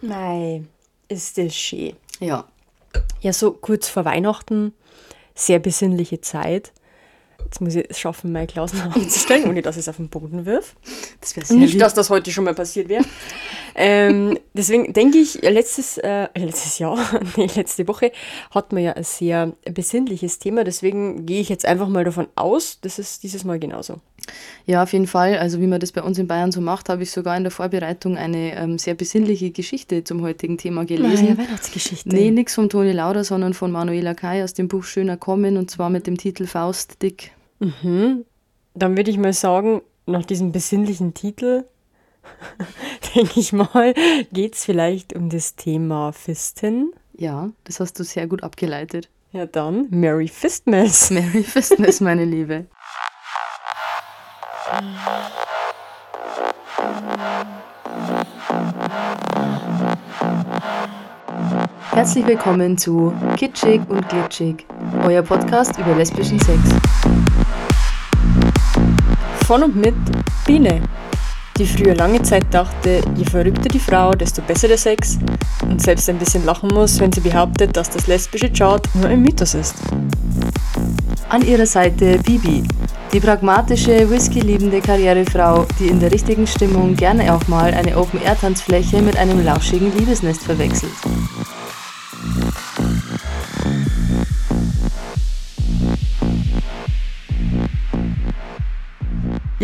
Mei, ist das schön. Ja. Ja, so kurz vor Weihnachten, sehr besinnliche Zeit. Jetzt muss ich es schaffen, mein Glas noch aufzustellen, ohne dass ich es auf den Boden wirf. Das wäre sehr Nicht, lieb. dass das heute schon mal passiert wäre. ähm, deswegen denke ich, letztes, äh, letztes Jahr, nee, letzte Woche hatten wir ja ein sehr besinnliches Thema. Deswegen gehe ich jetzt einfach mal davon aus, das ist dieses Mal genauso. Ja, auf jeden Fall. Also wie man das bei uns in Bayern so macht, habe ich sogar in der Vorbereitung eine ähm, sehr besinnliche Geschichte zum heutigen Thema gelesen. Weihnachtsgeschichte. Nee, nix von Toni Lauder, sondern von Manuela Kai aus dem Buch Schöner Kommen und zwar mit dem Titel Faust dick. Dann würde ich mal sagen, nach diesem besinnlichen Titel, denke ich mal, geht es vielleicht um das Thema Fisten. Ja, das hast du sehr gut abgeleitet. Ja, dann Merry Fistmas. Merry Fistmas, meine Liebe. Herzlich willkommen zu Kitschig und Glitschig, euer Podcast über lesbischen Sex. Von und mit Biene, die früher lange Zeit dachte, je verrückter die Frau, desto besser der Sex und selbst ein bisschen lachen muss, wenn sie behauptet, dass das lesbische Chart nur ein Mythos ist. An ihrer Seite Bibi, die pragmatische, whisky-liebende Karrierefrau, die in der richtigen Stimmung gerne auch mal eine Open-Air-Tanzfläche mit einem lauschigen Liebesnest verwechselt.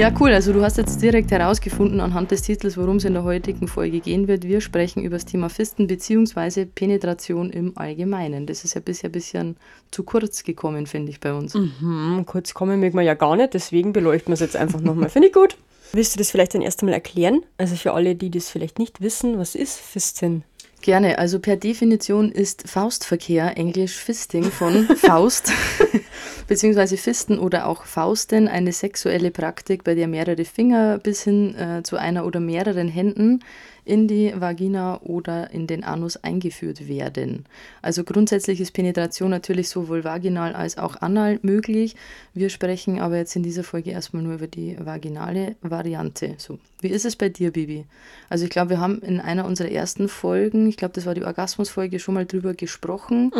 Ja, cool. Also du hast jetzt direkt herausgefunden anhand des Titels, worum es in der heutigen Folge gehen wird. Wir sprechen über das Thema Fisten bzw. Penetration im Allgemeinen. Das ist ja bisher ein bisschen zu kurz gekommen, finde ich, bei uns. Hm, kurz kommen mögen wir ja gar nicht, deswegen beleuchten wir es jetzt einfach nochmal. Finde ich gut. Willst du das vielleicht dann erst einmal erklären? Also für alle, die das vielleicht nicht wissen, was ist Fisten? Gerne. Also per Definition ist Faustverkehr, englisch Fisting von Faust, beziehungsweise Fisten oder auch Fausten, eine sexuelle Praktik, bei der mehrere Finger bis hin äh, zu einer oder mehreren Händen in die Vagina oder in den Anus eingeführt werden. Also grundsätzlich ist Penetration natürlich sowohl vaginal als auch anal möglich. Wir sprechen aber jetzt in dieser Folge erstmal nur über die vaginale Variante. So, wie ist es bei dir, Bibi? Also ich glaube, wir haben in einer unserer ersten Folgen, ich glaube, das war die Orgasmusfolge, schon mal drüber gesprochen,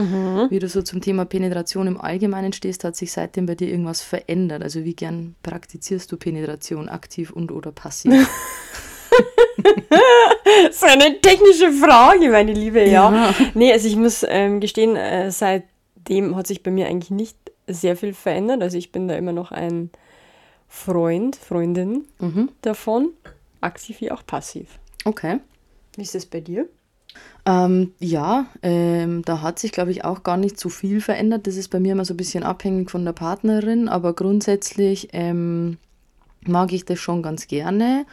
wie du so zum Thema Penetration im Allgemeinen stehst. Hat sich seitdem bei dir irgendwas verändert? Also wie gern praktizierst du Penetration, aktiv und oder passiv? So eine technische Frage, meine Liebe, ja. Ja. Nee, also ich muss ähm, gestehen, äh, seitdem hat sich bei mir eigentlich nicht sehr viel verändert. Also ich bin da immer noch ein Freund, Freundin davon, aktiv wie auch passiv. Okay. Wie ist das bei dir? Ähm, ja, ähm, da hat sich, glaube ich, auch gar nicht so viel verändert. Das ist bei mir immer so ein bisschen abhängig von der Partnerin, aber grundsätzlich ähm, mag ich das schon ganz gerne.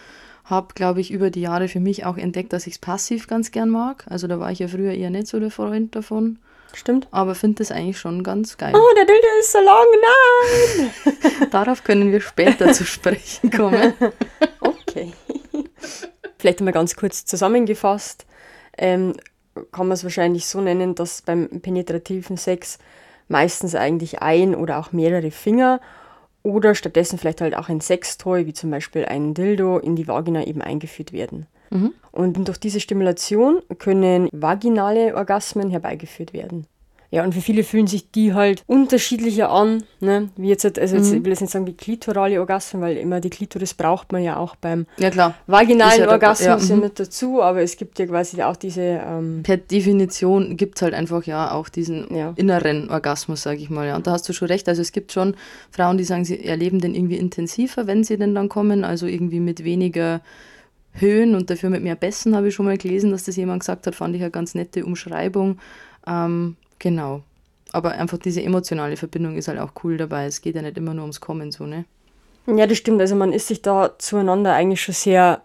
Habe, glaube ich, über die Jahre für mich auch entdeckt, dass ich es passiv ganz gern mag. Also da war ich ja früher eher nicht so der Freund davon, Stimmt. aber finde das eigentlich schon ganz geil. Oh, der Dildo ist so lang, nein! Darauf können wir später zu sprechen kommen. Okay. Vielleicht einmal ganz kurz zusammengefasst, ähm, kann man es wahrscheinlich so nennen, dass beim penetrativen Sex meistens eigentlich ein oder auch mehrere Finger oder stattdessen vielleicht halt auch ein Sextoy, wie zum Beispiel ein Dildo, in die Vagina eben eingeführt werden. Und durch diese Stimulation können vaginale Orgasmen herbeigeführt werden. Ja, und für viele fühlen sich die halt unterschiedlicher an, ne? Wie jetzt, halt- also jetzt, ich will jetzt nicht sagen wie klitorale Orgasmen, weil immer die Klitoris braucht man ja auch beim Ja, vaginalen ja Orgasmus ja, ja, mhm. mit dazu, aber es gibt ja quasi auch diese, ähm, Per Definition gibt es halt einfach ja auch diesen Ja. inneren Orgasmus, sage ich mal. Ja. Und da hast du schon recht. Also es gibt schon Frauen, die sagen, sie erleben den irgendwie intensiver, wenn sie denn dann kommen. Also irgendwie mit weniger Höhen und dafür mit mehr Bässen, habe ich schon mal gelesen, dass das jemand gesagt hat. Fand ich eine ganz nette Umschreibung. Ähm, genau. Aber einfach diese emotionale Verbindung ist halt auch cool dabei. Es geht ja nicht immer nur ums Kommen, so, ne? ja, das stimmt, also man ist sich da zueinander eigentlich schon sehr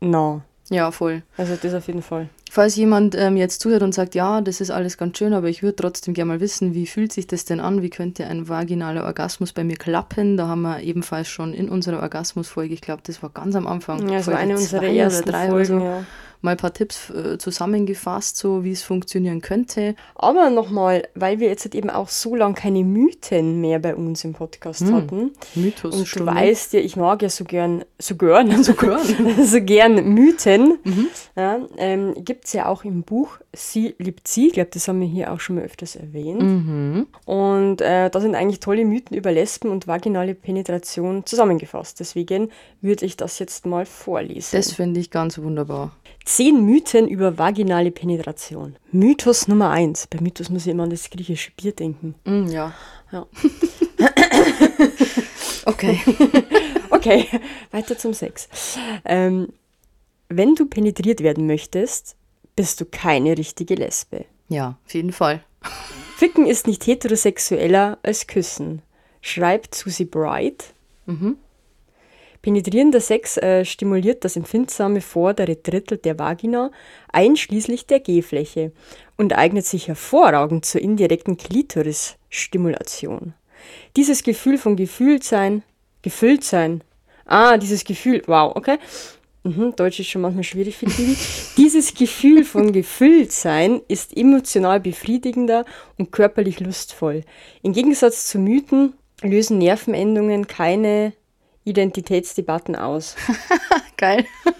nah. Ja, voll. Also das auf jeden Fall. Falls jemand ähm, jetzt zuhört und sagt, ja, das ist alles ganz schön, aber ich würde trotzdem gerne mal wissen, wie fühlt sich das denn an? Wie könnte ein vaginaler Orgasmus bei mir klappen? Da haben wir ebenfalls schon in unserer Orgasmusfolge, ich glaube, das war ganz am Anfang, Ja, das war eine unserer ersten drei Folgen, so, ja. Mal ein paar Tipps äh, zusammengefasst, so wie es funktionieren könnte. Aber nochmal, weil wir jetzt halt eben auch so lange keine Mythen mehr bei uns im Podcast Hm, hatten. Mythos. Und du weißt ja, ich mag ja so gern, so gern, so gern, so gern Mythen. Mhm. Ja, ähm, Gibt es ja auch im Buch Sie liebt sie. Ich glaube, das haben wir hier auch schon mal öfters erwähnt. Mhm. Und äh, da sind eigentlich tolle Mythen über Lesben und vaginale Penetration zusammengefasst. Deswegen würde ich das jetzt mal vorlesen. Das finde ich ganz wunderbar. Zehn Mythen über vaginale Penetration. Mythos Nummer eins. Bei Mythos muss ich immer an das griechische Bier denken. Mm, ja. Ja. Okay. Okay, weiter zum Sex. Ähm, wenn du penetriert werden möchtest, bist du keine richtige Lesbe. ja, auf jeden Fall. Ficken ist nicht heterosexueller als Küssen, schreibt Susie Bright. Mhm. Penetrierender Sex äh, stimuliert das empfindsame vordere Drittel der Vagina, einschließlich der G-Fläche, und eignet sich hervorragend zur indirekten Klitoris-Stimulation. Dieses Gefühl von Gefühltsein, Gefülltsein, ah, dieses Gefühl, wow, okay, Mhm, Deutsch ist schon manchmal schwierig für die. Dieses Gefühl von Gefülltsein ist emotional befriedigender und körperlich lustvoll. Im Gegensatz zu Mythen lösen Nervenendungen keine Identitätsdebatten aus. Geil.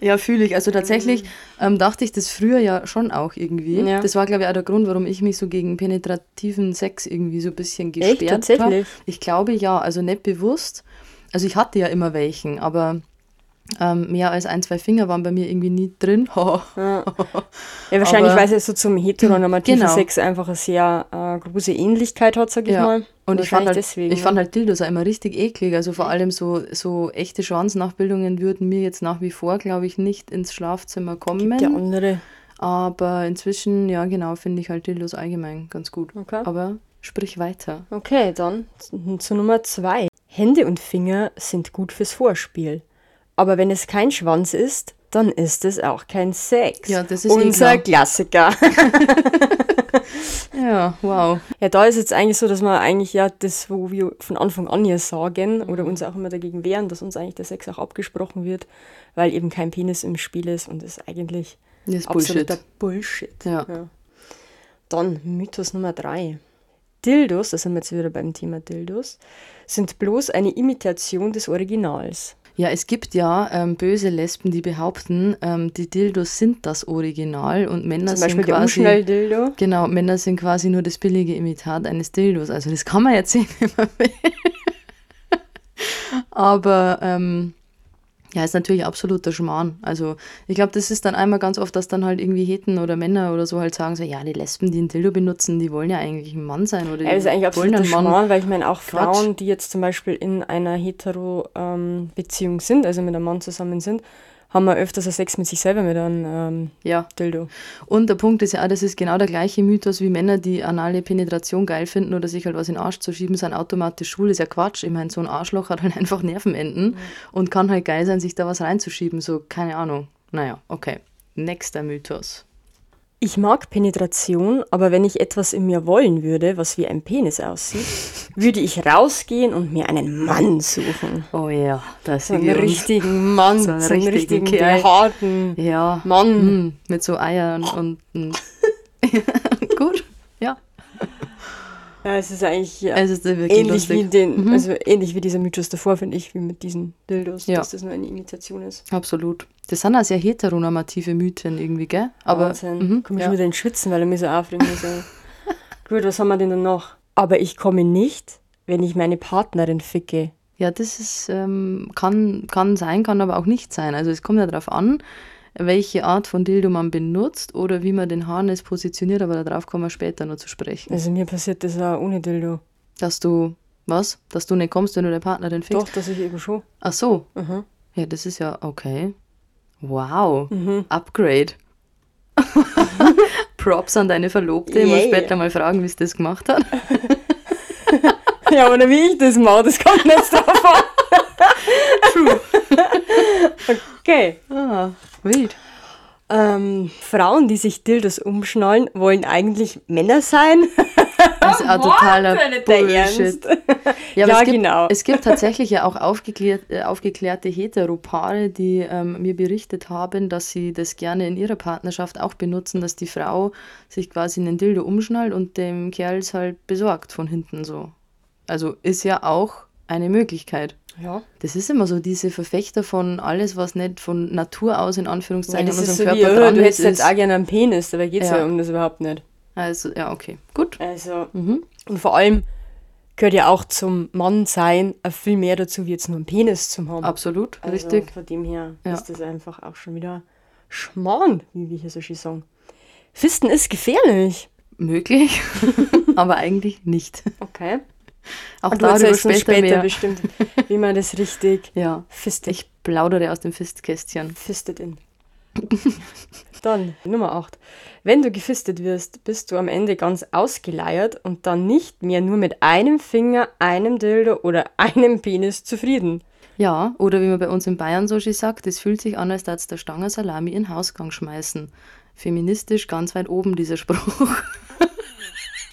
ja, fühle ich. Also tatsächlich ähm, dachte ich das früher ja schon auch irgendwie. Ja. Das war, glaube ich, auch der Grund, warum ich mich so gegen penetrativen Sex irgendwie so ein bisschen gesperrt habe. Ich glaube ja, also nicht bewusst. Also ich hatte ja immer welchen, aber ähm, mehr als ein, zwei Finger waren bei mir irgendwie nie drin. Ja, wahrscheinlich, Aber- weil es so zum heteronormativen Genau. Sex einfach eine sehr äh, große Ähnlichkeit hat, sag ich Ja. mal. Und ich fand, halt, deswegen. ich fand halt Dildos auch immer richtig eklig. Also vor allem so, so echte Schwanznachbildungen würden mir jetzt nach wie vor, glaube ich, nicht ins Schlafzimmer kommen. der andere. Aber inzwischen, ja genau, finde ich halt Dildos allgemein ganz gut. Okay. Aber sprich weiter. Okay, dann zu Nummer zwei. Hände und Finger sind gut fürs Vorspiel. Aber wenn es kein Schwanz ist, dann ist es auch kein Sex. Ja, das ist eh unser klar. Klassiker. Ja, wow. Ja, da ist jetzt eigentlich so, dass wir eigentlich ja das, wo wir von Anfang an ja sagen oder uns auch immer dagegen wehren, dass uns eigentlich der Sex auch abgesprochen wird, weil eben kein Penis im Spiel ist und ist eigentlich Das ist absoluter Bullshit. Bullshit. Ja. Dann Mythos Nummer drei. Dildos, da sind wir jetzt wieder beim Thema Dildos, sind bloß eine Imitation des Originals. Ja, es gibt ja ähm, böse Lesben, die behaupten, ähm, die Dildos sind das Original und Männer Zum Beispiel sind der quasi. Umschnell-Dildo. Genau, Männer sind quasi nur das billige Imitat eines Dildos. Also das kann man jetzt sehen, wie man will. Aber ähm, ja, ist natürlich absoluter Schmarrn. Also ich glaube, das ist dann einmal ganz oft, dass dann halt irgendwie Heten oder Männer oder so halt sagen so, ja, die Lesben, die ein Dildo benutzen, die wollen ja eigentlich ein Mann sein oder Ja, das ist eigentlich absoluter. Schmarrn, weil ich meine, auch Quatsch. Frauen, die jetzt zum Beispiel in einer Hetero-Beziehung sind, also mit einem Mann zusammen sind, haben wir öfters einen Sex mit sich selber mit einem ähm, Ja, Dildo. und der Punkt ist ja auch, das ist genau der gleiche Mythos wie Männer, die anale Penetration geil finden oder sich halt was in den Arsch zu schieben, sind automatisch schwul. ist ja Quatsch. Ich meine, so ein Arschloch hat halt einfach Nervenenden und kann halt geil sein, sich da was reinzuschieben. So, keine Ahnung. Naja, okay. Nächster Mythos. Ich mag Penetration, aber wenn ich etwas in mir wollen würde, was wie ein Penis aussieht, würde ich rausgehen und mir einen Mann suchen. Oh ja, das So einen richtigen Mann, So so einen einen, richtigen richtigen, behaarten Ja. Mann. Mm, mit so Eiern und. ja. Ja, es ist eigentlich ja, Es ist wirklich ähnlich wie den, also ähnlich wie dieser Mythos davor, finde ich, wie mit diesen Dildos, Ja. dass das nur eine Imitation ist. Absolut. Das sind auch sehr heteronormative Mythen irgendwie, gell? Aber Wahnsinn. mhm, Komm ich ja. wieder ins Schwitzen, weil er mir so aufregt. So. Gut, was haben wir denn dann noch? Aber ich komme nicht, wenn ich meine Partnerin ficke. Ja, das ist, ähm, kann, kann sein, kann aber auch nicht sein. Also es kommt ja darauf an, welche Art von Dildo man benutzt oder wie man den Harness positioniert, aber darauf kommen wir später noch zu sprechen. Also mir passiert das auch ohne Dildo. Dass du, was? Dass du nicht kommst, wenn du deine Partnerin fickst? Doch, dass ich eben schon. Ach so. Mhm. Ja, das ist ja okay. Wow. Upgrade. Props an deine Verlobte. Ich muss später mal fragen, wie sie das gemacht hat. Ja, oder wie ich das mache, das kommt nicht drauf an. True. Okay. Ah, wild. Ähm, Frauen, die sich Dildos umschnallen, wollen eigentlich Männer sein. Das ist auch totaler Bullshit. Ja, aber Ja, es gibt, genau. Es gibt tatsächlich ja auch aufgeklärt, äh, aufgeklärte Heteropaare, die ähm, mir berichtet haben, dass sie das gerne in ihrer Partnerschaft auch benutzen, dass die Frau sich quasi einen Dildo umschnallt und dem Kerl es halt besorgt von hinten so. Also ist ja auch eine Möglichkeit. Ja. Das ist immer so diese Verfechter von alles, was nicht von Natur aus in ja, Anführungszeichen das in ist so wie, Körper äh, dran du ist. hättest jetzt auch gerne einen Penis, dabei geht es ja. Ja. um das überhaupt nicht. also, ja, okay. Gut. Also, Mhm. und vor allem gehört ja auch zum Mannsein auch viel mehr dazu, wie jetzt nur einen Penis zu haben. Absolut, Also richtig. Von dem her Ja. ist das einfach auch schon wieder Schmarrn, wie wir hier so schön sagen. Fisten ist gefährlich. Möglich, aber eigentlich nicht. Okay. Auch Und du darüber später, später mehr. bestimmt, wie man das richtig Ja, fistet. ich plaudere aus dem Fistkästchen. Fistet in. Dann Nummer 8. Wenn du gefistet wirst, bist du am Ende ganz ausgeleiert und dann nicht mehr nur mit einem Finger, einem Dildo oder einem Penis zufrieden. Ja, oder wie man bei uns in Bayern so schön sagt, es fühlt sich an, als dass der Stange Salami in den Hausgang schmeißen. Feministisch ganz weit oben dieser Spruch.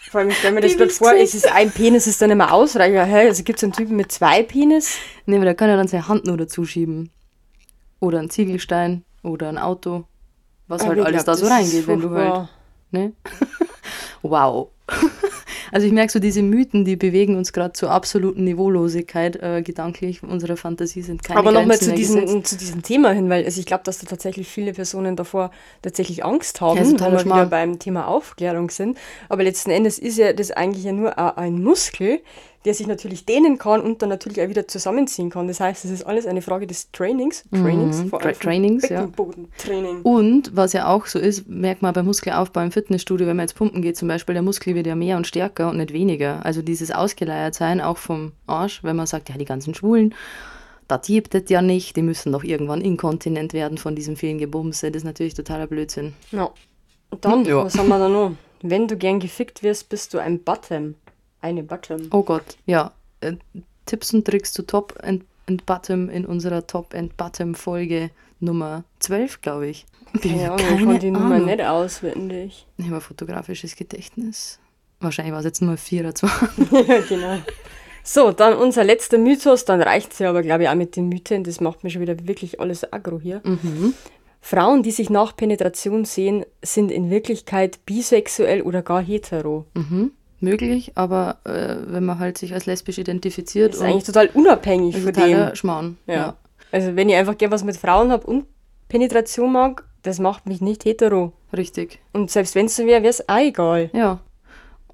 Vor allem, ich stelle mir das gerade vor, du es ist ein Penis, ist dann immer ausreichend. Hä? Also gibt es einen Typen mit zwei Penis? nee, aber der kann ja dann seine Hand nur dazu schieben. Oder ein Ziegelstein oder ein Auto. Was halt Aber ich alles glaub, da so ist reingeht, wenn du halt. Ne? wow. Also ich merke so, diese Mythen, die bewegen uns gerade zur absoluten Niveaulosigkeit äh, gedanklich. Unserer Fantasie sind keine Aber nochmal zu diesem, zu diesem Thema hin, weil also ich glaube, dass da tatsächlich viele Personen davor tatsächlich Angst haben, Ja, totaler wir wieder beim Thema Aufklärung sind. Aber letzten Endes ist ja das eigentlich ja nur ein Muskel, der sich natürlich dehnen kann und dann natürlich auch wieder zusammenziehen kann. Das heißt, es ist alles eine Frage des Trainings. Trainings, Mhm, vor Tra allem vom Trainings, ja. Beckenbodentraining. Und was ja auch so ist, merkt man beim Muskelaufbau im Fitnessstudio, wenn man jetzt pumpen geht zum Beispiel, der Muskel wird ja mehr und stärker und nicht weniger. Also dieses Ausgeleiertsein auch vom Arsch, wenn man sagt, ja, die ganzen Schwulen, das gibt es ja nicht, die müssen doch irgendwann inkontinent werden von diesem vielen Gebumse. Das ist natürlich totaler Blödsinn. Ja. Und dann, Ja. was haben wir da noch? Wenn du gern gefickt wirst, bist du ein Bottom. Eine Bottom. Oh Gott, ja. Äh, Tipps und Tricks zu Top and, and Bottom in unserer Top and Bottom Folge Nummer 12, glaube ich. Keine Ahnung, ich kann die Nummer nicht auswendig. Ich habe ein fotografisches Gedächtnis. Wahrscheinlich war es jetzt Nummer 24. ja, genau. So, dann unser letzter Mythos, dann reicht es ja aber, glaube ich, auch mit den Mythen. Das macht mir schon wieder wirklich alles aggro hier. Frauen, die sich nach Penetration sehen, sind in Wirklichkeit bisexuell oder gar hetero. Mhm. Möglich, aber äh, wenn man halt sich als lesbisch identifiziert Das ist eigentlich total unabhängig von totaler dem. Schmarrn. Ja. Ja. Also, wenn ich einfach gerne was mit Frauen habe und Penetration mag, das macht mich nicht hetero. richtig. Und selbst wenn es so wäre, wäre es auch egal. Ja.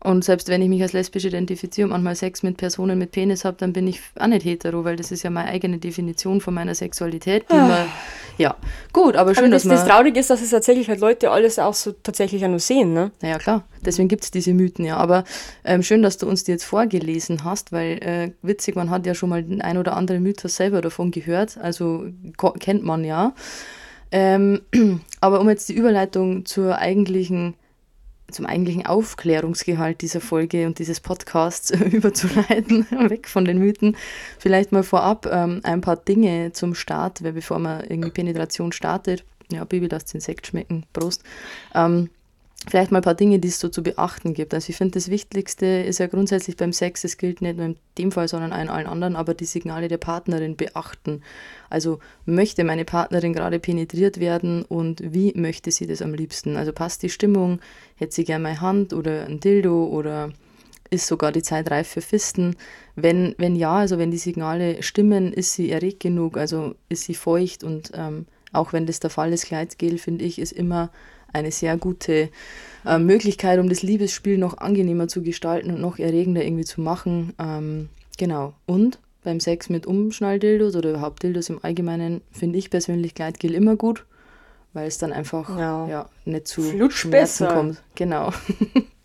Und selbst wenn ich mich als lesbisch identifiziere und manchmal Sex mit Personen mit Penis habe, dann bin ich auch nicht hetero, weil das ist ja meine eigene Definition von meiner Sexualität. Die man, ja, gut, aber schön, Aber das, dass man... das Traurig ist, dass es tatsächlich halt Leute alles auch so tatsächlich auch nur sehen, ne? Naja, klar. Deswegen gibt es diese Mythen ja. Aber ähm, schön, dass du uns die jetzt vorgelesen hast, weil äh, witzig, man hat ja schon mal den ein oder anderen Mythos selber davon gehört. Also kennt man ja. Ähm, aber um jetzt die Überleitung zur eigentlichen, zum eigentlichen Aufklärungsgehalt dieser Folge und dieses Podcasts überzuleiten, weg von den Mythen, vielleicht mal vorab ähm, ein paar Dinge zum Start, weil bevor man irgendwie Penetration startet, ja, Bibi, lasst den Sekt schmecken, Prost. Ähm, vielleicht mal ein paar Dinge, die es so zu beachten gibt. Also ich finde, das Wichtigste ist ja grundsätzlich beim Sex, es gilt nicht nur in dem Fall, sondern in allen anderen, aber die Signale der Partnerin beachten. Also möchte meine Partnerin gerade penetriert werden und wie möchte sie das am liebsten? Also passt die Stimmung, hätte sie gern meine Hand oder ein Dildo oder ist sogar die Zeit reif für Fisten? Wenn, wenn ja, also wenn die Signale stimmen, ist sie erregt genug, also ist sie feucht und ähm, auch wenn das der Fall ist, Gleitgel, finde ich, ist immer eine sehr gute äh, Möglichkeit, um das Liebesspiel noch angenehmer zu gestalten und noch erregender irgendwie zu machen. Ähm, genau. Und beim Sex mit Umschnalldildos oder überhaupt Dildos im Allgemeinen finde ich persönlich Gleitgel immer gut, weil es dann einfach Ja. ja. nicht zu Flutscht Schmerzen besser. kommt. Genau.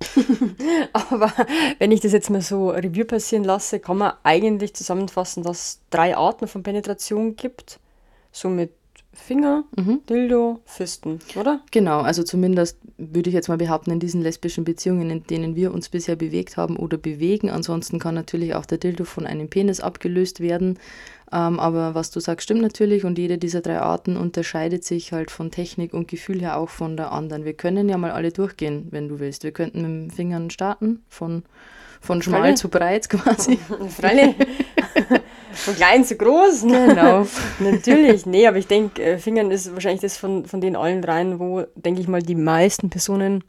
Aber wenn ich das jetzt mal so Review passieren lasse, kann man eigentlich zusammenfassen, dass es drei Arten von Penetration gibt. So mit Finger, Dildo, Fisten, oder? Genau, also zumindest würde ich jetzt mal behaupten, in diesen lesbischen Beziehungen, in denen wir uns bisher bewegt haben oder bewegen. Ansonsten kann natürlich auch der Dildo von einem Penis abgelöst werden. Ähm, aber was du sagst, stimmt natürlich und jede dieser drei Arten unterscheidet sich halt von Technik und Gefühl her auch von der anderen. Wir können ja mal alle durchgehen, wenn du willst. Wir könnten mit den Fingern starten, von, von schmal Freilich. zu breit quasi. Freilich. von klein zu groß. Genau. Natürlich. Nee, aber ich denke, äh, Fingern ist wahrscheinlich das von, von den allen dreien, wo, denke ich mal, die meisten Personen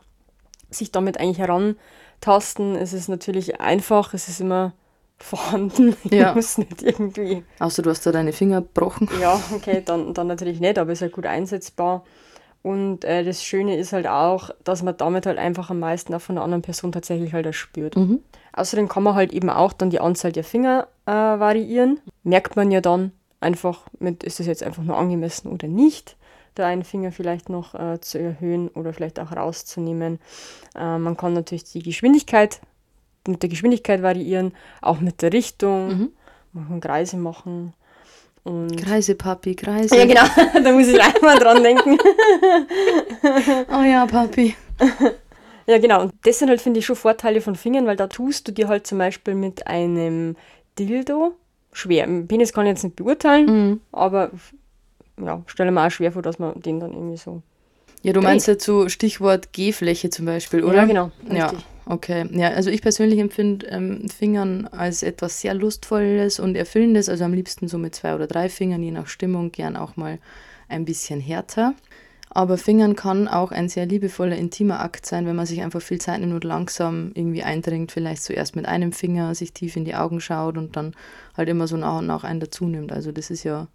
sich damit eigentlich herantasten. Es ist natürlich einfach, es ist immer vorhanden. Ja. Ich muss nicht irgendwie. Außer du hast da deine Finger gebrochen. Ja, okay, dann, dann natürlich nicht, aber ist halt gut einsetzbar. Und äh, das Schöne ist halt auch, dass man damit halt einfach am meisten auch von der anderen Person tatsächlich halt auch spürt. Mhm. Außerdem kann man halt eben auch dann die Anzahl der Finger äh, variieren. Merkt man ja dann einfach mit, ist das jetzt einfach nur angemessen oder nicht, da einen Finger vielleicht noch äh, zu erhöhen oder vielleicht auch rauszunehmen. Äh, man kann natürlich die Geschwindigkeit mit der Geschwindigkeit variieren, auch mit der Richtung. Mhm. Man kann Kreise machen. Und Kreise, Papi, Kreise. ja, genau, da muss ich einmal dran denken. Oh ja, Papi. Ja, genau. Und das sind halt, finde ich, schon Vorteile von Fingern, weil da tust du dir halt zum Beispiel mit einem Dildo schwer. Penis kann ich jetzt nicht beurteilen, Mhm. aber ja, stelle mir auch schwer vor, dass man den dann irgendwie so. Ja, du meinst jetzt so Stichwort G-Fläche zum Beispiel, oder? Ja, genau. Ja, Richtig. okay. Ja, also ich persönlich empfinde ähm, Fingern als etwas sehr Lustvolles und Erfüllendes, also am liebsten so mit zwei oder drei Fingern, je nach Stimmung, gern auch mal ein bisschen härter. Aber Fingern kann auch ein sehr liebevoller, intimer Akt sein, wenn man sich einfach viel Zeit nimmt und langsam irgendwie eindringt, vielleicht zuerst mit einem Finger sich tief in die Augen schaut und dann halt immer so nach und nach einen dazu nimmt. Also das ist ja,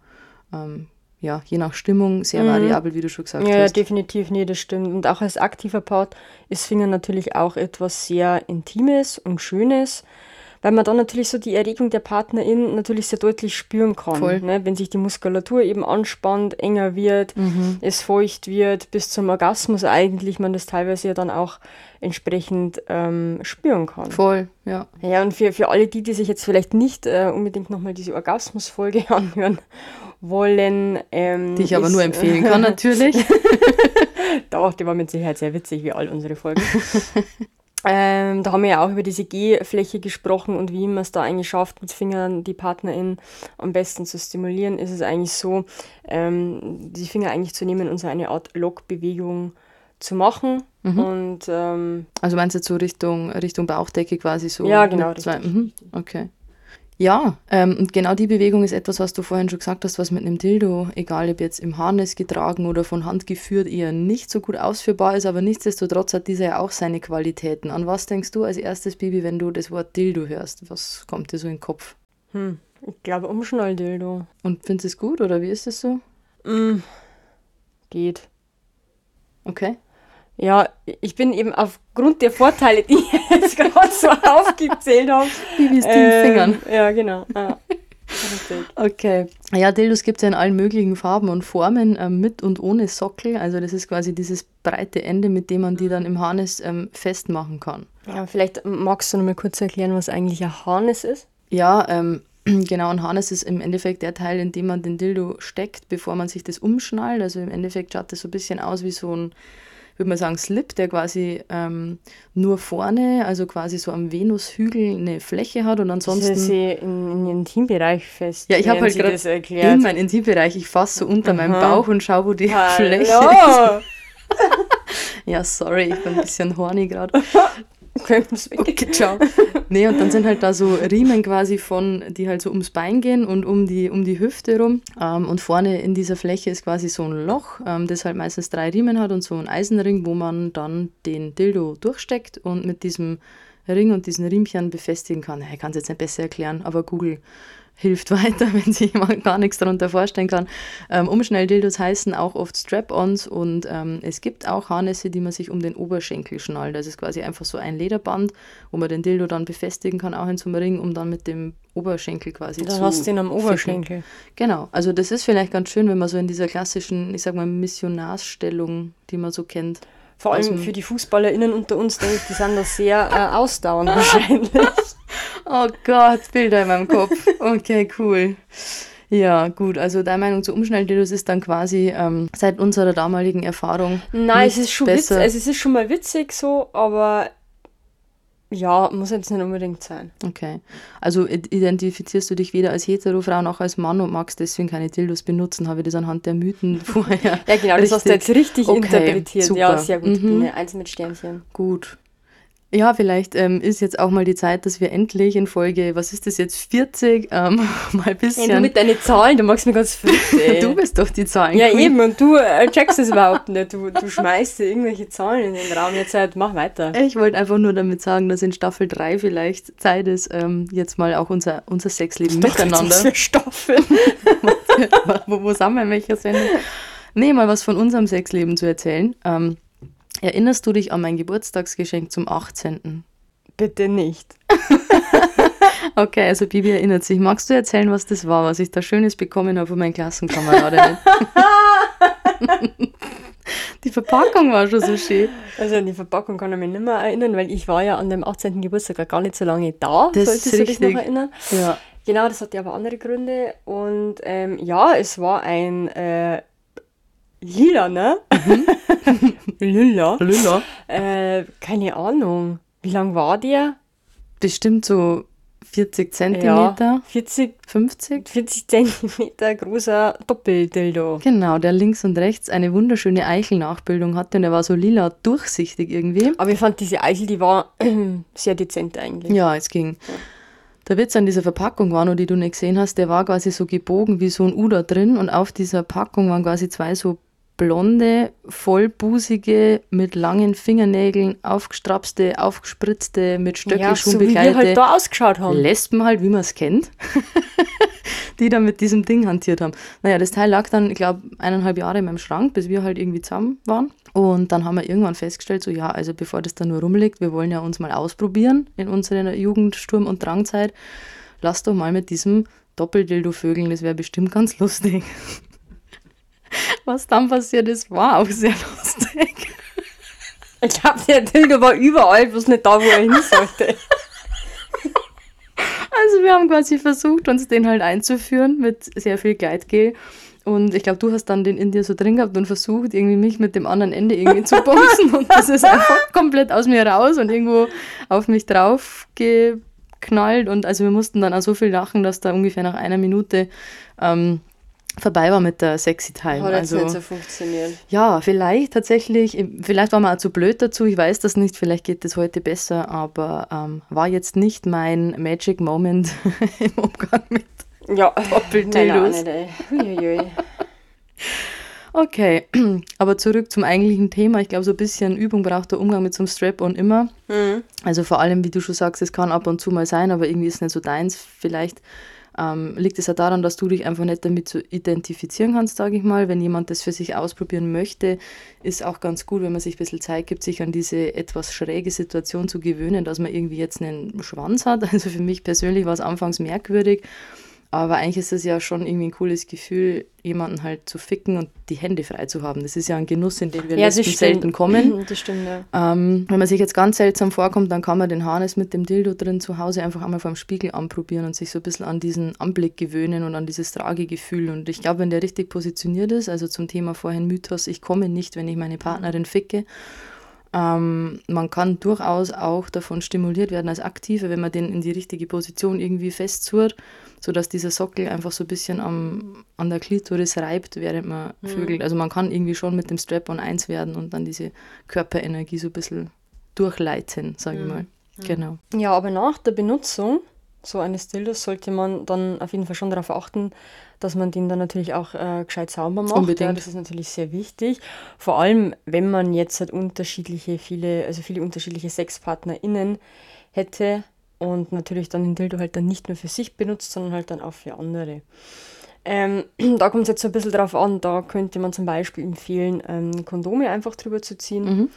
ähm, ja je nach Stimmung sehr Mhm. variabel, wie du schon gesagt Ja, ja, hast. definitiv, nee, das stimmt. Und auch als aktiver Part ist Fingern natürlich auch etwas sehr Intimes und Schönes, weil man dann natürlich so die Erregung der Partnerin natürlich sehr deutlich spüren kann. Voll. Ne? Wenn sich die Muskulatur eben anspannt, enger wird, es feucht wird, bis zum Orgasmus eigentlich, man das teilweise ja dann auch entsprechend ähm, spüren kann. Voll, ja. Ja, und für, für alle die, die sich jetzt vielleicht nicht äh, unbedingt nochmal diese Orgasmusfolge anhören wollen. Ähm, Die ich aber ist- nur empfehlen kann, natürlich. Doch, die war mit Sicherheit sehr witzig, wie all unsere Folgen. ähm, da haben wir ja auch über diese G-Fläche gesprochen und wie man es da eigentlich schafft, mit Fingern die Partnerin am besten zu stimulieren. Ist es eigentlich so, ähm, die Finger eigentlich zu nehmen und so eine Art Lockbewegung zu machen. Mhm. Und ähm, Also meinst du jetzt so Richtung, Richtung Bauchdecke quasi so? Ja, genau, Zwei, mhm. Okay. Ja, ähm, und genau die Bewegung ist etwas, was du vorhin schon gesagt hast, was mit einem Dildo, egal ob jetzt im Harness getragen oder von Hand geführt, eher nicht so gut ausführbar ist, aber nichtsdestotrotz hat dieser ja auch seine Qualitäten. An was denkst du als erstes, Bibi, wenn du das Wort Dildo hörst? Was kommt dir so in den Kopf? hm, ich glaube Umschnalldildo. Und findest du es gut oder wie ist es so? Mm, geht. Okay. Ja, ich bin eben aufgrund der Vorteile, die ich jetzt gerade so aufgezählt habe. Bibis ähm, Fingern. Ja, genau. Richtig. Okay. Ja, Dildos gibt es ja in allen möglichen Farben und Formen, ähm, mit und ohne Sockel. Also das ist quasi dieses breite Ende, mit dem man die dann im Harness ähm, festmachen kann. Ja, vielleicht magst du noch mal kurz erklären, was eigentlich ein Harness ist. Ja, ähm, genau, ein Harness ist im Endeffekt der Teil, in dem man den Dildo steckt, bevor man sich das umschnallt. Also im Endeffekt schaut das so ein bisschen aus wie so ein, würde man sagen, Slip, der quasi ähm, nur vorne, also quasi so am Venushügel eine Fläche hat und Das ansonsten... ist sie in, in ihren Teambereich fest. Ja, ich habe halt gerade das in meinen Intimbereich, ich fasse so unter meinem Aha. Bauch und schaue, wo die Fläche ist. Hallo! Ja, sorry, ich bin ein bisschen horny gerade. Komm's weg. Okay, ciao. Nee, und dann sind halt da so Riemen quasi von, die halt so ums Bein gehen und um die, um die Hüfte rum. Ähm, und vorne in dieser Fläche ist quasi so ein Loch, ähm, das halt meistens drei Riemen hat und so ein Eisenring, wo man dann den Dildo durchsteckt und mit diesem Ring und diesen Riemchen befestigen kann. Ich kann es jetzt nicht besser erklären, aber Google hilft weiter, wenn sich jemand gar nichts darunter vorstellen kann. Ähm, Umschnelldildos heißen auch oft Strap-ons und ähm, es gibt auch Harnesse, die man sich um den Oberschenkel schnallt. Das ist quasi einfach so ein Lederband, wo man den Dildo dann befestigen kann, auch in so einem Ring, um dann mit dem Oberschenkel quasi Dann zu hast du ihn am ficken. Oberschenkel. Genau, also das ist vielleicht ganz schön, wenn man so in dieser klassischen, ich sag mal, Missionarsstellung, die man so kennt. Vor allem für die FußballerInnen unter uns, denke ich, die sind da sehr äh, ausdauernd wahrscheinlich. Oh Gott, Bilder in meinem Kopf. Okay, cool. Ja, gut. Also deine Meinung zu Umschnalldildos ist dann quasi ähm, seit unserer damaligen Erfahrung. Nein, es ist schon witzig, also es ist schon mal witzig so, aber ja, muss jetzt nicht unbedingt sein. Okay. Also identifizierst du dich weder als Hetero-Frau noch als Mann und magst deswegen keine Dildos benutzen? Habe ich das anhand der Mythen vorher. ja, genau, das hast du jetzt richtig okay, interpretiert. Super. Ja, sehr gut. Mhm. Eins mit Sternchen. Gut. Ja, vielleicht ähm, ist jetzt auch mal die Zeit, dass wir endlich in Folge, was ist das jetzt, 40, ähm, mal ein bisschen... Ja, du mit deinen Zahlen, du magst mich ganz verrückt, Du bist doch die Zahlen. Ja, eben, und du äh, checkst es überhaupt nicht. Du, du schmeißt irgendwelche Zahlen in den Raum. Jetzt halt, mach weiter. Ich wollte einfach nur damit sagen, dass in Staffel 3 vielleicht Zeit ist, ähm, jetzt mal auch unser, unser Sexleben was miteinander... Was für Staffel? wo, wo sind wir in welcher Sendung? Nee, mal was von unserem Sexleben zu erzählen. Ähm, Erinnerst du dich an mein Geburtstagsgeschenk zum 18.? Bitte nicht. okay, also Bibi erinnert sich. Magst du erzählen, was das war, was ich da Schönes bekommen habe von meinen Klassenkameraden? die Verpackung war schon so schön. Also an die Verpackung kann ich mich nicht mehr erinnern, weil ich war ja an dem 18. Geburtstag gar nicht so lange da. Das Solltest ist richtig. du dich noch erinnern? Ja. Genau, das hatte aber andere Gründe. Und ähm, ja, es war ein äh, Lila, ne? Mhm. Lila. Lila. Äh, keine Ahnung. Wie lang war der? Bestimmt so 40 Zentimeter. Ja, 40, 50? 40 Zentimeter großer Doppeldildo. Genau, der links und rechts eine wunderschöne Eichel-Nachbildung hatte und er war so lila durchsichtig irgendwie. Aber ich fand diese Eichel, die war sehr dezent eigentlich. Ja, es ging. Ja. Der Witz an dieser Verpackung war nur, die du nicht gesehen hast, der war quasi so gebogen wie so ein U da drin und auf dieser Packung waren quasi zwei so blonde, vollbusige, mit langen Fingernägeln, aufgestrapste, aufgespritzte, mit Stöckelschuhen ja, so bekleidete. Wie wir halt da ausgeschaut haben. Lesben halt, wie man es kennt, die dann mit diesem Ding hantiert haben. Naja, das Teil lag dann, ich glaube, eineinhalb Jahre in meinem Schrank, bis wir halt irgendwie zusammen waren. Und dann haben wir irgendwann festgestellt, so ja, also bevor das da nur rumliegt, wir wollen ja uns mal ausprobieren in unserer Jugendsturm- und Drangzeit. Lass doch mal mit diesem Doppeldildo vögeln, das wäre bestimmt ganz lustig was dann passiert ist, war auch sehr lustig. Ich glaube, der Dildo war überall, bloß nicht da, wo er hin sollte. Also wir haben quasi versucht, uns den halt einzuführen mit sehr viel Gleitgel. Und ich glaube, du hast dann den in dir so drin gehabt und versucht, irgendwie mich mit dem anderen Ende irgendwie zu bumsen. Und das ist einfach komplett aus mir raus und irgendwo auf mich drauf geknallt. Und also wir mussten dann auch so viel lachen, dass da ungefähr nach einer Minute ähm, vorbei war mit der Sexy Time. Hat also, nicht so funktioniert. Ja, vielleicht tatsächlich, vielleicht war man auch zu blöd dazu, ich weiß das nicht, vielleicht geht es heute besser, aber ähm, war jetzt nicht mein Magic Moment im Umgang mit ja. Doppeltildos. Okay, aber zurück zum eigentlichen Thema. Ich glaube, so ein bisschen Übung braucht der Umgang mit so einem Strap-on immer. Mhm. Also vor allem, wie du schon sagst, es kann ab und zu mal sein, aber irgendwie ist es nicht so deins. Vielleicht ähm, liegt es ja daran, dass du dich einfach nicht damit so identifizieren kannst, sage ich mal. Wenn jemand das für sich ausprobieren möchte, ist auch ganz gut, wenn man sich ein bisschen Zeit gibt, sich an diese etwas schräge Situation zu gewöhnen, dass man irgendwie jetzt einen Schwanz hat. Also für mich persönlich war es anfangs merkwürdig. Aber eigentlich ist es ja schon irgendwie ein cooles Gefühl, jemanden halt zu ficken und die Hände frei zu haben. Das ist ja ein Genuss, in den wir ja, selten kommen. Das stimmt, ja. Ähm, wenn man sich jetzt ganz seltsam vorkommt, dann kann man den Harness mit dem Dildo drin zu Hause einfach einmal vor dem Spiegel anprobieren und sich so ein bisschen an diesen Anblick gewöhnen und an dieses Tragegefühl. Und ich glaube, wenn der richtig positioniert ist, also zum Thema vorhin Mythos, ich komme nicht, wenn ich meine Partnerin ficke, ähm, man kann durchaus auch davon stimuliert werden als Aktive, wenn man den in die richtige Position irgendwie festzurrt sodass dieser Sockel einfach so ein bisschen am, an der Klitoris reibt, während man mhm. vögelt. Also man kann irgendwie schon mit dem Strap-on eins werden und dann diese Körperenergie so ein bisschen durchleiten, sage mhm. ich mal. Mhm. Genau. Ja, aber nach der Benutzung so eines Dildos sollte man dann auf jeden Fall schon darauf achten, dass man den dann natürlich auch äh, gescheit sauber macht. Unbedingt. Ja, das ist natürlich sehr wichtig. Vor allem, wenn man jetzt halt unterschiedliche, viele, also viele unterschiedliche SexpartnerInnen hätte, und natürlich dann den Dildo halt dann nicht nur für sich benutzt, sondern halt dann auch für andere. Ähm, da kommt es jetzt so ein bisschen drauf an, da könnte man zum Beispiel empfehlen, ähm, Kondome einfach drüber zu ziehen. Mhm.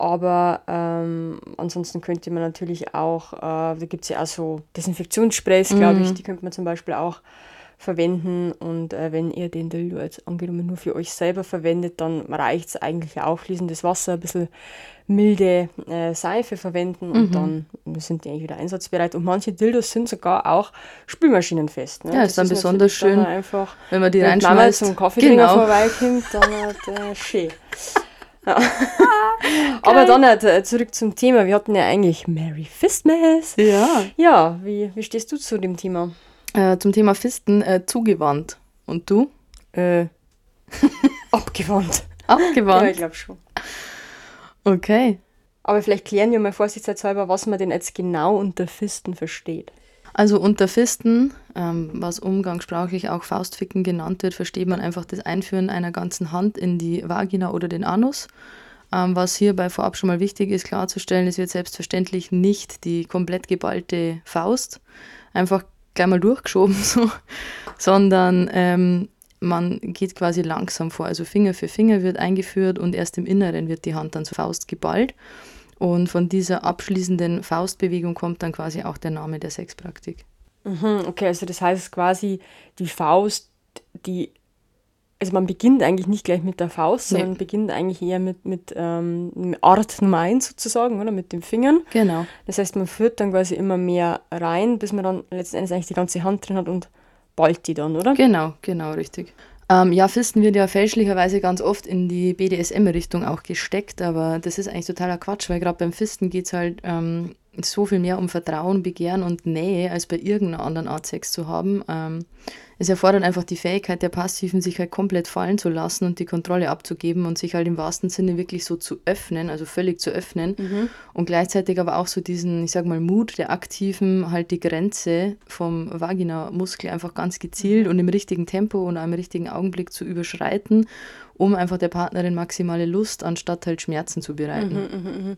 Aber ähm, ansonsten könnte man natürlich auch, äh, da gibt es ja auch so Desinfektionssprays, glaube ich, mhm. die könnte man zum Beispiel auch verwenden. Und äh, wenn ihr den Dildo jetzt angenommen nur für euch selber verwendet, dann reicht es eigentlich auch. Fließendes Wasser, ein bisschen milde äh, Seife verwenden und mhm. dann sind die eigentlich wieder einsatzbereit. Und manche Dildos sind sogar auch spülmaschinenfest. Ne? Ja, das ist dann besonders schön, dann einfach, wenn man die wenn reinschmeißt. Wenn zum Kaffeetrinker genau. vorbeikommt, dann hat äh, schön. Ja. Aber dann äh, zurück zum Thema. Wir hatten ja eigentlich Mary Fistmas. Ja. Ja, wie, wie stehst du zu dem Thema? Äh, zum Thema Fisten äh, zugewandt. Und du? Äh, abgewandt. Abgewandt? Ja, ich glaube schon. Okay. Aber vielleicht klären wir mal vorsichtshalber, was man denn jetzt genau unter Fisten versteht. Also unter Fisten, ähm, was umgangssprachlich auch Faustficken genannt wird, versteht man einfach das Einführen einer ganzen Hand in die Vagina oder den Anus. Ähm, was hierbei vorab schon mal wichtig ist klarzustellen, es wird selbstverständlich nicht die komplett geballte Faust einfach gleich mal durchgeschoben, so, sondern ähm, man geht quasi langsam vor. Also Finger für Finger wird eingeführt und erst im Inneren wird die Hand dann zur Faust geballt. Und von dieser abschließenden Faustbewegung kommt dann quasi auch der Name der Sexpraktik. Mhm, okay, also das heißt quasi die Faust, die, also man beginnt eigentlich nicht gleich mit der Faust, nee. sondern beginnt eigentlich eher mit, mit ähm, Art Nummer 1 sozusagen, oder mit den Fingern. Genau. Das heißt, man führt dann quasi immer mehr rein, bis man dann letztendlich eigentlich die ganze Hand drin hat und ballt die dann, oder? Genau, genau, richtig. Ähm, ja, Fisten wird ja fälschlicherweise ganz oft in die BDSM-Richtung auch gesteckt, aber das ist eigentlich totaler Quatsch, weil gerade beim Fisten geht es halt ähm, so viel mehr um Vertrauen, Begehren und Nähe, als bei irgendeiner anderen Art Sex zu haben. Ähm, es erfordert einfach die Fähigkeit der Passiven, sich halt komplett fallen zu lassen und die Kontrolle abzugeben und sich halt im wahrsten Sinne wirklich so zu öffnen, also völlig zu öffnen mhm. und gleichzeitig aber auch so diesen, ich sag mal, Mut der Aktiven, halt die Grenze vom Vagina-Muskel einfach ganz gezielt mhm. und im richtigen Tempo und im richtigen Augenblick zu überschreiten, um einfach der Partnerin maximale Lust anstatt halt Schmerzen zu bereiten. Mhm, mh, mh.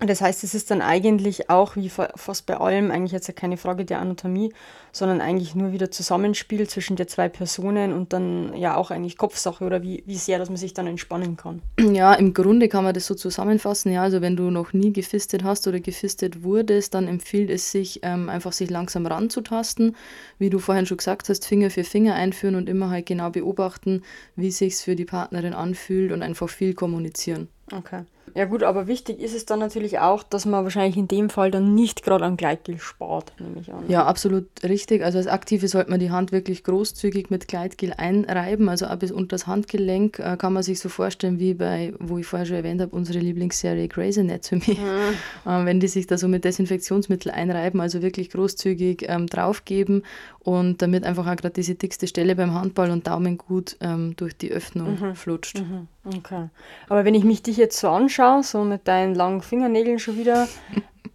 Das heißt, es ist dann eigentlich auch, wie fast bei allem, eigentlich jetzt keine Frage der Anatomie, sondern eigentlich nur wieder Zusammenspiel zwischen der zwei Personen und dann ja auch eigentlich Kopfsache oder wie, wie sehr, dass man sich dann entspannen kann. Ja, im Grunde kann man das so zusammenfassen. Ja, also wenn du noch nie gefistet hast oder gefistet wurdest, dann empfiehlt es sich, ähm, einfach sich langsam ranzutasten. Wie du vorhin schon gesagt hast, Finger für Finger einführen und immer halt genau beobachten, wie sich's für die Partnerin anfühlt und einfach viel kommunizieren. Okay. Ja gut, aber wichtig ist es dann natürlich auch, dass man wahrscheinlich in dem Fall dann nicht gerade an Gleitgel spart, nehme ich an. Ja, absolut richtig. Also als Aktive sollte man die Hand wirklich großzügig mit Gleitgel einreiben, also ab bis unter das Handgelenk äh, kann man sich so vorstellen wie bei, wo ich vorher schon erwähnt habe, unsere Lieblingsserie Grey's Anatomy. Mhm. Äh, wenn die sich da so mit Desinfektionsmittel einreiben, also wirklich großzügig ähm, draufgeben und damit einfach auch gerade diese dickste Stelle beim Handball und Daumen gut ähm, durch die Öffnung mhm. flutscht. Mhm. Okay. Aber wenn ich mich dich jetzt so anschaue, so mit deinen langen Fingernägeln schon wieder,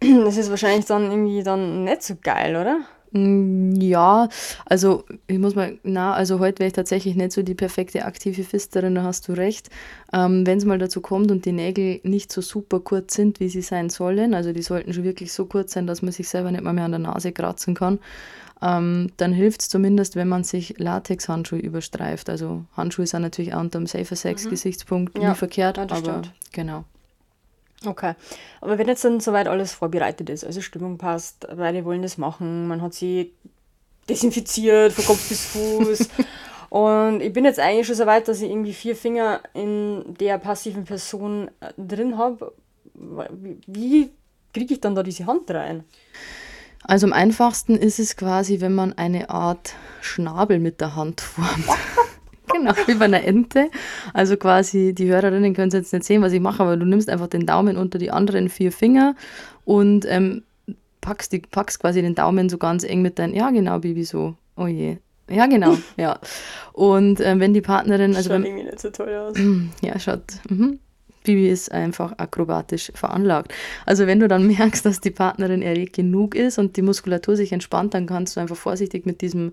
das ist wahrscheinlich dann irgendwie dann nicht so geil, oder? Mm, ja, also ich muss mal, na, also heute wäre ich tatsächlich nicht so die perfekte aktive Fisterin, da hast du recht. Ähm, Wenn es mal dazu kommt und die Nägel nicht so super kurz sind, wie sie sein sollen, also die sollten schon wirklich so kurz sein, dass man sich selber nicht mal mehr an der Nase kratzen kann, ähm, dann hilft es zumindest, wenn man sich Latex-Handschuhe überstreift. Also Handschuhe sind natürlich auch unter dem Safer Sex-Gesichtspunkt mhm. ja, nie verkehrt, aber stimmt. genau. Okay. Aber wenn jetzt dann soweit alles vorbereitet ist, also Stimmung passt, beide wollen das machen, man hat sie desinfiziert von Kopf bis Fuß. und ich bin jetzt eigentlich schon so weit, dass ich irgendwie vier Finger in der passiven Person äh, drin habe. Wie kriege ich dann da diese Hand rein? Also am einfachsten ist es quasi, wenn man eine Art Schnabel mit der Hand formt. genau, wie bei einer Ente. Also quasi, die Hörerinnen können es jetzt nicht sehen, was ich mache, aber du nimmst einfach den Daumen unter die anderen vier Finger und ähm, packst, die, packst quasi den Daumen so ganz eng mit deinen, ja genau, Bibi, so. Oh je. Ja, genau, ja. Und ähm, wenn die Partnerin. Also schaut wenn, irgendwie nicht so toll aus. Ja, schaut. Mhm. Bibi ist einfach akrobatisch veranlagt. Also wenn du dann merkst, dass die Partnerin erregt genug ist und die Muskulatur sich entspannt, dann kannst du einfach vorsichtig mit diesem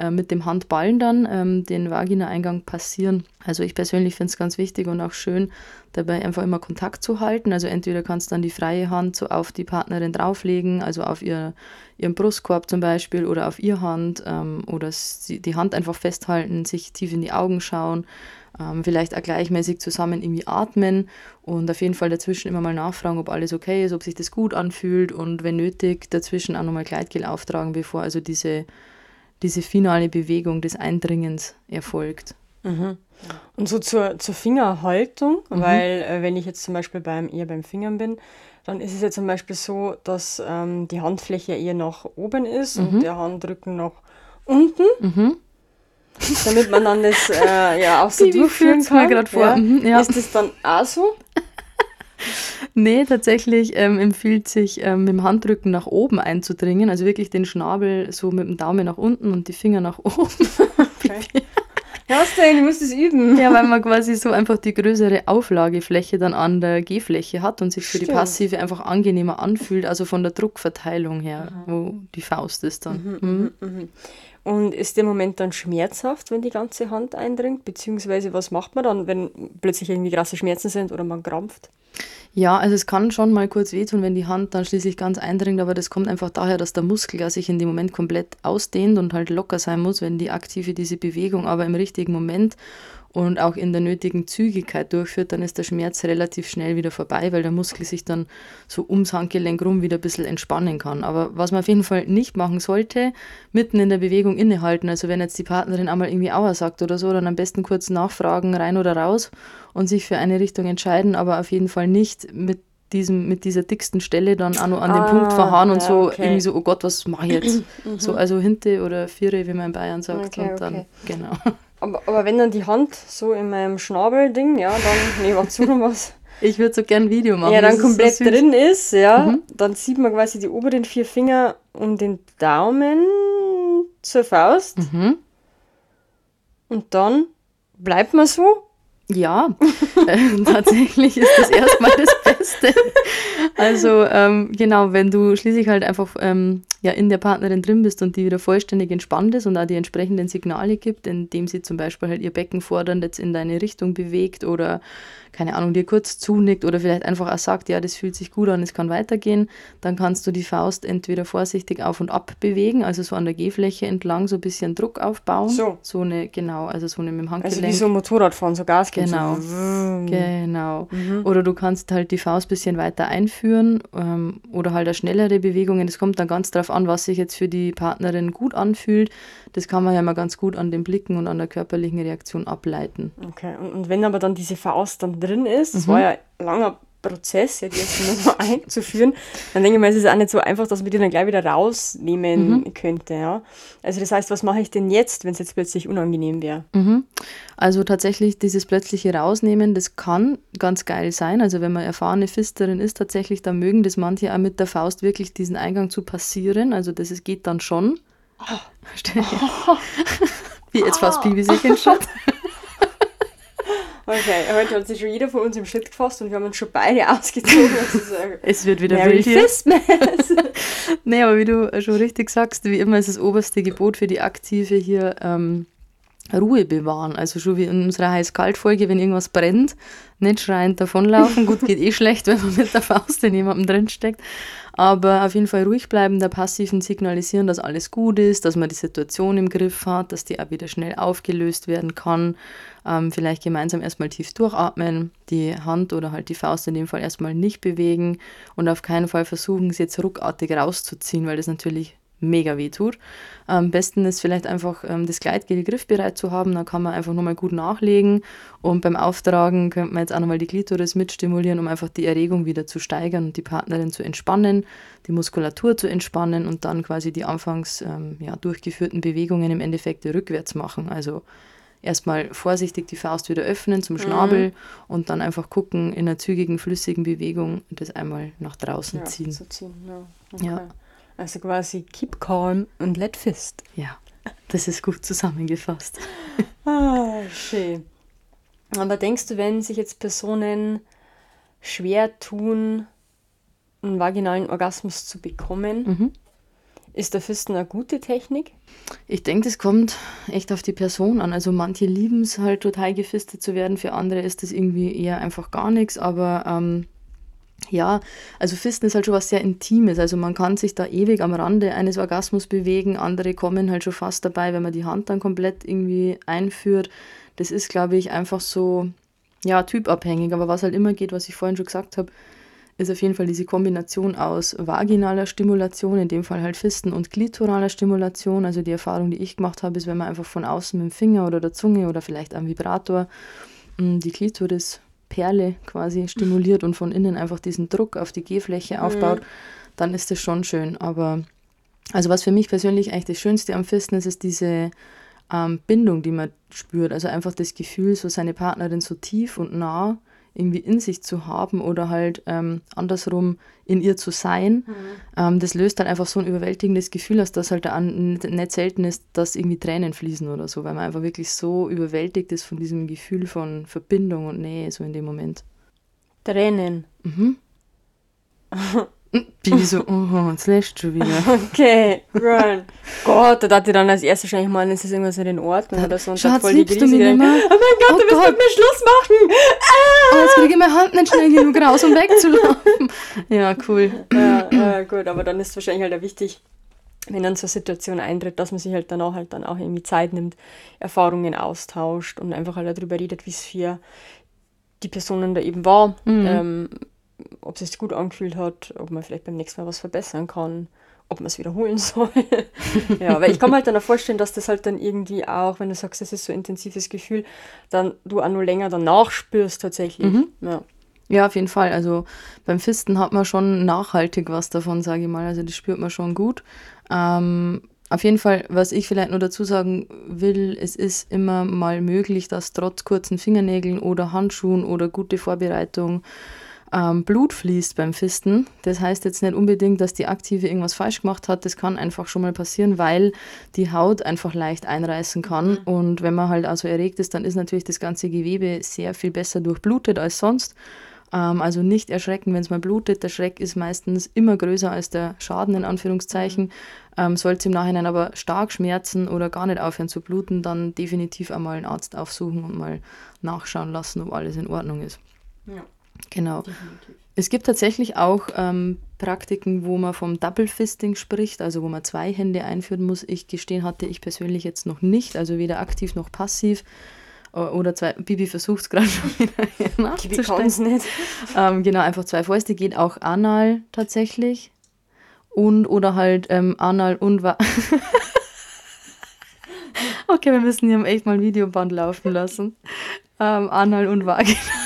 äh, mit dem Handballen dann ähm, den Vagina-Eingang passieren. Also ich persönlich finde es ganz wichtig und auch schön, dabei einfach immer Kontakt zu halten. Also entweder kannst du dann die freie Hand so auf die Partnerin drauflegen, also auf ihr, ihren Brustkorb zum Beispiel oder auf ihr Hand ähm, oder die Hand einfach festhalten, sich tief in die Augen schauen ähm, vielleicht auch gleichmäßig zusammen irgendwie atmen und auf jeden Fall dazwischen immer mal nachfragen, ob alles okay ist, ob sich das gut anfühlt und wenn nötig dazwischen auch nochmal Gleitgel auftragen, bevor also diese, diese finale Bewegung des Eindringens erfolgt. Mhm. Und so zur, zur Fingerhaltung, mhm. weil äh, wenn ich jetzt zum Beispiel beim, eher beim Fingern bin, dann ist es ja zum Beispiel so, dass ähm, die Handfläche eher nach oben ist mhm. und der Handrücken nach unten. Mhm. Damit man dann das äh, ja auch so durchführen kann. Mir vor. Ja. Mhm, ja. Ist das dann auch so? nee, tatsächlich ähm, empfiehlt sich ähm, mit dem Handrücken nach oben einzudringen, also wirklich den Schnabel so mit dem Daumen nach unten und die Finger nach oben. Okay. Hörst du, musst es üben. Ja, weil man quasi so einfach die größere Auflagefläche dann an der G-Fläche hat und sich für Stimmt. die Passive einfach angenehmer anfühlt, also von der Druckverteilung her, mhm. wo die Faust ist dann. Mhm, mhm. Und ist der Moment dann schmerzhaft, wenn die ganze Hand eindringt? Beziehungsweise was macht man dann, wenn plötzlich irgendwie krasse Schmerzen sind oder man krampft? Ja, also es kann schon mal kurz wehtun, wenn die Hand dann schließlich ganz eindringt, aber das kommt einfach daher, dass der Muskel ja sich in dem Moment komplett ausdehnt und halt locker sein muss, wenn die aktive diese Bewegung aber im richtigen Moment und auch in der nötigen Zügigkeit durchführt, dann ist der Schmerz relativ schnell wieder vorbei, weil der Muskel sich dann so ums Handgelenk rum wieder ein bisschen entspannen kann. Aber was man auf jeden Fall nicht machen sollte, mitten in der Bewegung innehalten. Also wenn jetzt die Partnerin einmal irgendwie Aua sagt oder so, dann am besten kurz nachfragen, rein oder raus und sich für eine Richtung entscheiden, aber auf jeden Fall nicht mit diesem, mit dieser dicksten Stelle dann auch noch an ah, den Punkt verharren und ja, so okay. irgendwie so, oh Gott, was mache ich jetzt? so, also Hinte oder Viere, wie man in Bayern sagt. Okay, und dann, okay. genau. Aber, aber wenn dann die Hand so in meinem Schnabel-Ding, ja, dann, nee, warte noch was. Ich würde so gern ein Video machen. Ja, dann komplett so drin ist, ja, mhm. dann sieht man quasi die oberen vier Finger und den Daumen zur Faust. Mhm. Und dann bleibt man so ja, äh, tatsächlich ist das erstmal das Beste. Also ähm, genau, wenn du schließlich halt einfach ähm, ja, in der Partnerin drin bist und die wieder vollständig entspannt ist und auch die entsprechenden Signale gibt, indem sie zum Beispiel halt ihr Becken fordernd jetzt in deine Richtung bewegt oder keine Ahnung, dir kurz zunickt oder vielleicht einfach auch sagt, ja, das fühlt sich gut an, es kann weitergehen, dann kannst du die Faust entweder vorsichtig auf und ab bewegen, also so an der Gehfläche entlang so ein bisschen Druck aufbauen. So. So eine, genau, also so eine mit dem Handgelenk. Also wie so ein Motorradfahren, so Gas geben. Genau, so. genau. Mhm. Oder du kannst halt die Faust ein bisschen weiter einführen ähm, oder halt auch schnellere Bewegungen. Es kommt dann ganz darauf an, was sich jetzt für die Partnerin gut anfühlt. Das kann man ja mal ganz gut an den Blicken und an der körperlichen Reaktion ableiten. Okay, und, und wenn aber dann diese Faust dann drin ist, das mhm. war ja langer Prozess, ja, die jetzt nur einzuführen, dann denke ich mir, es ist auch nicht so einfach, dass man die dann gleich wieder rausnehmen mhm. könnte. Ja? Also das heißt, was mache ich denn jetzt, wenn es jetzt plötzlich unangenehm wäre? Mhm. Also tatsächlich dieses plötzliche Rausnehmen, das kann ganz geil sein. Also wenn man erfahrene Fisterin ist, tatsächlich, dann mögen das manche auch mit der Faust wirklich diesen Eingang zu passieren. Also das ist, geht dann schon. Oh. Wie jetzt fast Bibi sich in Schritt. Okay, heute hat sich schon jeder von uns im Schritt gefasst und wir haben uns schon beide ausgezogen. es wird wieder Merry wild hier. nee, aber wie du schon richtig sagst, wie immer ist das oberste Gebot für die Aktive hier ähm, Ruhe bewahren. Also schon wie in unserer Heiß-Kalt-Folge, wenn irgendwas brennt, nicht schreiend davonlaufen. Gut, geht eh schlecht, wenn man mit der Faust in jemandem drinsteckt. Aber auf jeden Fall ruhig bleiben, der passiven signalisieren, dass alles gut ist, dass man die Situation im Griff hat, dass die auch wieder schnell aufgelöst werden kann. Ähm, vielleicht gemeinsam erstmal tief durchatmen, die Hand oder halt die Faust in dem Fall erstmal nicht bewegen und auf keinen Fall versuchen, sie jetzt ruckartig rauszuziehen, weil das natürlich mega weh tut. Am besten ist vielleicht einfach ähm, das Gleitgel griffbereit zu haben, dann kann man einfach nochmal gut nachlegen und beim Auftragen könnte man jetzt auch nochmal die Klitoris mitstimulieren, um einfach die Erregung wieder zu steigern und die Partnerin zu entspannen, die Muskulatur zu entspannen und dann quasi die anfangs ähm, ja, durchgeführten Bewegungen im Endeffekt rückwärts machen. Also erstmal vorsichtig die Faust wieder öffnen zum Schnabel mhm. und dann einfach gucken, in einer zügigen, flüssigen Bewegung das einmal nach draußen ja, ziehen. ziehen. Ja. Okay. ja. Also quasi keep calm und let fist. Ja, das ist gut zusammengefasst. ah, schön. Aber denkst du, wenn sich jetzt Personen schwer tun, einen vaginalen Orgasmus zu bekommen, mhm. Ist der Fisten eine gute Technik? Ich denke, das kommt echt auf die Person an. Also manche lieben es halt total gefistet zu werden, für andere ist das irgendwie eher einfach gar nichts, aber ähm, ja, also Fisten ist halt schon was sehr Intimes. Also man kann sich da ewig am Rande eines Orgasmus bewegen. Andere kommen halt schon fast dabei, wenn man die Hand dann komplett irgendwie einführt. Das ist, glaube ich, einfach so, ja, typabhängig. Aber was halt immer geht, was ich vorhin schon gesagt habe, ist auf jeden Fall diese Kombination aus vaginaler Stimulation, in dem Fall halt Fisten und klitoraler Stimulation. Also die Erfahrung, die ich gemacht habe, ist, wenn man einfach von außen mit dem Finger oder der Zunge oder vielleicht am Vibrator mm, die Klitorisperle quasi stimuliert und von innen einfach diesen Druck auf die G-Fläche mhm. aufbaut, dann ist das schon schön. Aber also was für mich persönlich eigentlich das Schönste am Fisten ist, ist diese ähm, Bindung, die man spürt. Also einfach das Gefühl, so seine Partnerin so tief und nah irgendwie in sich zu haben oder halt ähm, andersrum in ihr zu sein, mhm. ähm, das löst dann einfach so ein überwältigendes Gefühl aus, dass halt da nicht selten ist, dass irgendwie Tränen fließen oder so, weil man einfach wirklich so überwältigt ist von diesem Gefühl von Verbindung und Nähe so in dem Moment. Tränen. Mhm. Bibi so, oh, jetzt lässt schon wieder. Okay, run. Gott, da dachte ich dann als erstes wahrscheinlich mal, ist das irgendwas in den Ordnung oder so. Und Schatz, voll die Krise. Du mich nicht mehr? Oh mein Gott, oh du willst Gott. mit mir Schluss machen. Ah! Oh, jetzt kriege ich meine Hand nicht schnell genug raus, um wegzulaufen. Ja, cool. Ja, ja, gut, aber dann ist es wahrscheinlich halt auch wichtig, wenn dann so eine Situation eintritt, dass man sich halt danach halt dann auch irgendwie Zeit nimmt, Erfahrungen austauscht und einfach halt darüber redet, wie es für die Personen da eben war. Mhm. Ähm, ob es sich gut angefühlt hat, ob man vielleicht beim nächsten Mal was verbessern kann, ob man es wiederholen soll. ja, weil ich kann mir halt dann auch vorstellen, dass das halt dann irgendwie auch, wenn du sagst, das ist so ein intensives Gefühl, dann du auch nur länger danach spürst tatsächlich. Mhm. Ja. Ja, auf jeden Fall. Also beim Fisten hat man schon nachhaltig was davon, sage ich mal. Also das spürt man schon gut. Ähm, auf jeden Fall, was ich vielleicht nur dazu sagen will, es ist immer mal möglich, dass trotz kurzen Fingernägeln oder Handschuhen oder gute Vorbereitung ähm, Blut fließt beim Fisten. Das heißt jetzt nicht unbedingt, dass die Aktive irgendwas falsch gemacht hat. Das kann einfach schon mal passieren, weil die Haut einfach leicht einreißen kann. Mhm. Und wenn man halt also erregt ist, dann ist natürlich das ganze Gewebe sehr viel besser durchblutet als sonst. Ähm, also nicht erschrecken, wenn es mal blutet. Der Schreck ist meistens immer größer als der Schaden in Anführungszeichen. Mhm. Ähm, Sollte es im Nachhinein aber stark schmerzen oder gar nicht aufhören zu bluten, dann definitiv einmal einen Arzt aufsuchen und mal nachschauen lassen, ob alles in Ordnung ist. Ja. Genau. Definitiv. Es gibt tatsächlich auch ähm, Praktiken, wo man vom Double Fisting spricht, also wo man zwei Hände einführen muss. Ich gestehen hatte ich persönlich jetzt noch nicht, also weder aktiv noch passiv. Oder zwei, Bibi versucht es gerade schon wieder nachzustellen. nicht. Ähm, genau, einfach zwei Fäuste geht auch anal tatsächlich. Und oder halt ähm, anal und Okay, wir müssen hier echt mal ein Videoband laufen lassen. Ähm, anal und vaginal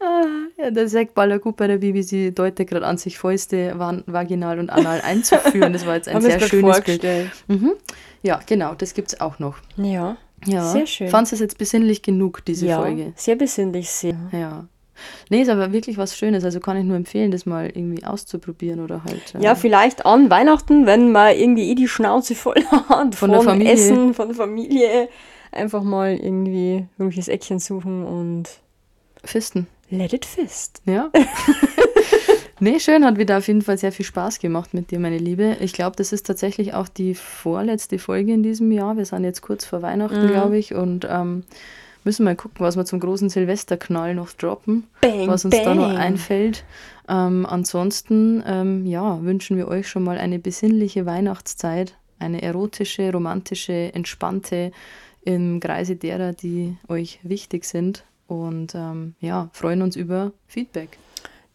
ja, der Zack Baller gut bei der BBC deutet gerade an, sich Fäuste vaginal und anal einzuführen. Das war jetzt ein sehr schönes Bild. Mhm. Ja, genau, das gibt es auch noch. Ja, ja. sehr schön. Fandest du es jetzt besinnlich genug, diese ja, Folge? sehr besinnlich, sehr. Ja. Nee, ist aber wirklich was Schönes. Also kann ich nur empfehlen, das mal irgendwie auszuprobieren oder halt. Äh ja, vielleicht an Weihnachten, wenn man irgendwie eh die Schnauze voll hat von, von der Familie. Essen, von der Familie. Einfach mal irgendwie irgendwelches Eckchen suchen und Fisten. Let it fist. Ja. nee, schön, hat wieder auf jeden Fall sehr viel Spaß gemacht mit dir, meine Liebe. Ich glaube, das ist tatsächlich auch die vorletzte Folge in diesem Jahr. Wir sind jetzt kurz vor Weihnachten, mhm. glaube ich, und ähm, müssen mal gucken, was wir zum großen Silvesterknall noch droppen, bang, was uns bang. da noch einfällt. Ähm, ansonsten, ähm, ja, wünschen wir euch schon mal eine besinnliche Weihnachtszeit, eine erotische, romantische, entspannte im Kreise derer, die euch wichtig sind und ähm, ja, freuen uns über Feedback.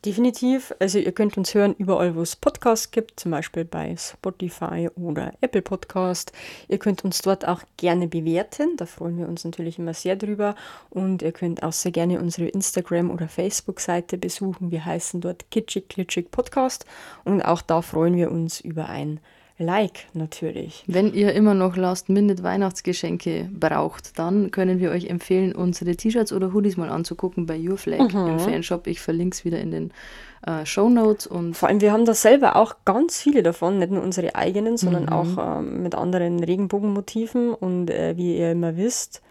Definitiv. Also ihr könnt uns hören überall, wo es Podcasts gibt, zum Beispiel bei Spotify oder Apple Podcast. Ihr könnt uns dort auch gerne bewerten, da freuen wir uns natürlich immer sehr drüber. Und ihr könnt auch sehr gerne unsere Instagram- oder Facebook-Seite besuchen. Wir heißen dort Kitschig Klitschig Podcast und auch da freuen wir uns über ein Like natürlich. Wenn ihr immer noch Last-Minute-Weihnachtsgeschenke braucht, dann können wir euch empfehlen, unsere T-Shirts oder Hoodies mal anzugucken bei Your Flag mhm. im Fanshop. Ich verlinke es wieder in den äh, Show Notes. Und Vor allem, wir haben da selber auch ganz viele davon, nicht nur unsere eigenen, sondern mhm. auch ähm, mit anderen Regenbogenmotiven. Und äh, wie ihr immer wisst,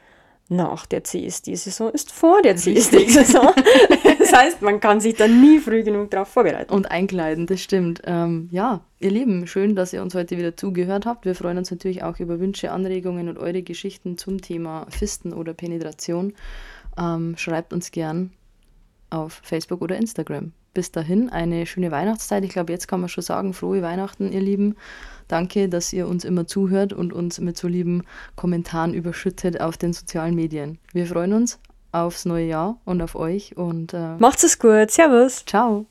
nach der CSD-Saison ist vor der CSD-Saison. das heißt, man kann sich da nie früh genug darauf vorbereiten. Und einkleiden, das stimmt. Ähm, ja, ihr Lieben, schön, dass ihr uns heute wieder zugehört habt. Wir freuen uns natürlich auch über Wünsche, Anregungen und eure Geschichten zum Thema Fisten oder Penetration. Ähm, schreibt uns gern auf Facebook oder Instagram. Bis dahin eine schöne Weihnachtszeit. Ich glaube, jetzt kann man schon sagen, frohe Weihnachten, ihr Lieben. Danke, dass ihr uns immer zuhört und uns mit so lieben Kommentaren überschüttet auf den sozialen Medien. Wir freuen uns aufs neue Jahr und auf euch und äh, Macht's es gut. Servus. ciao.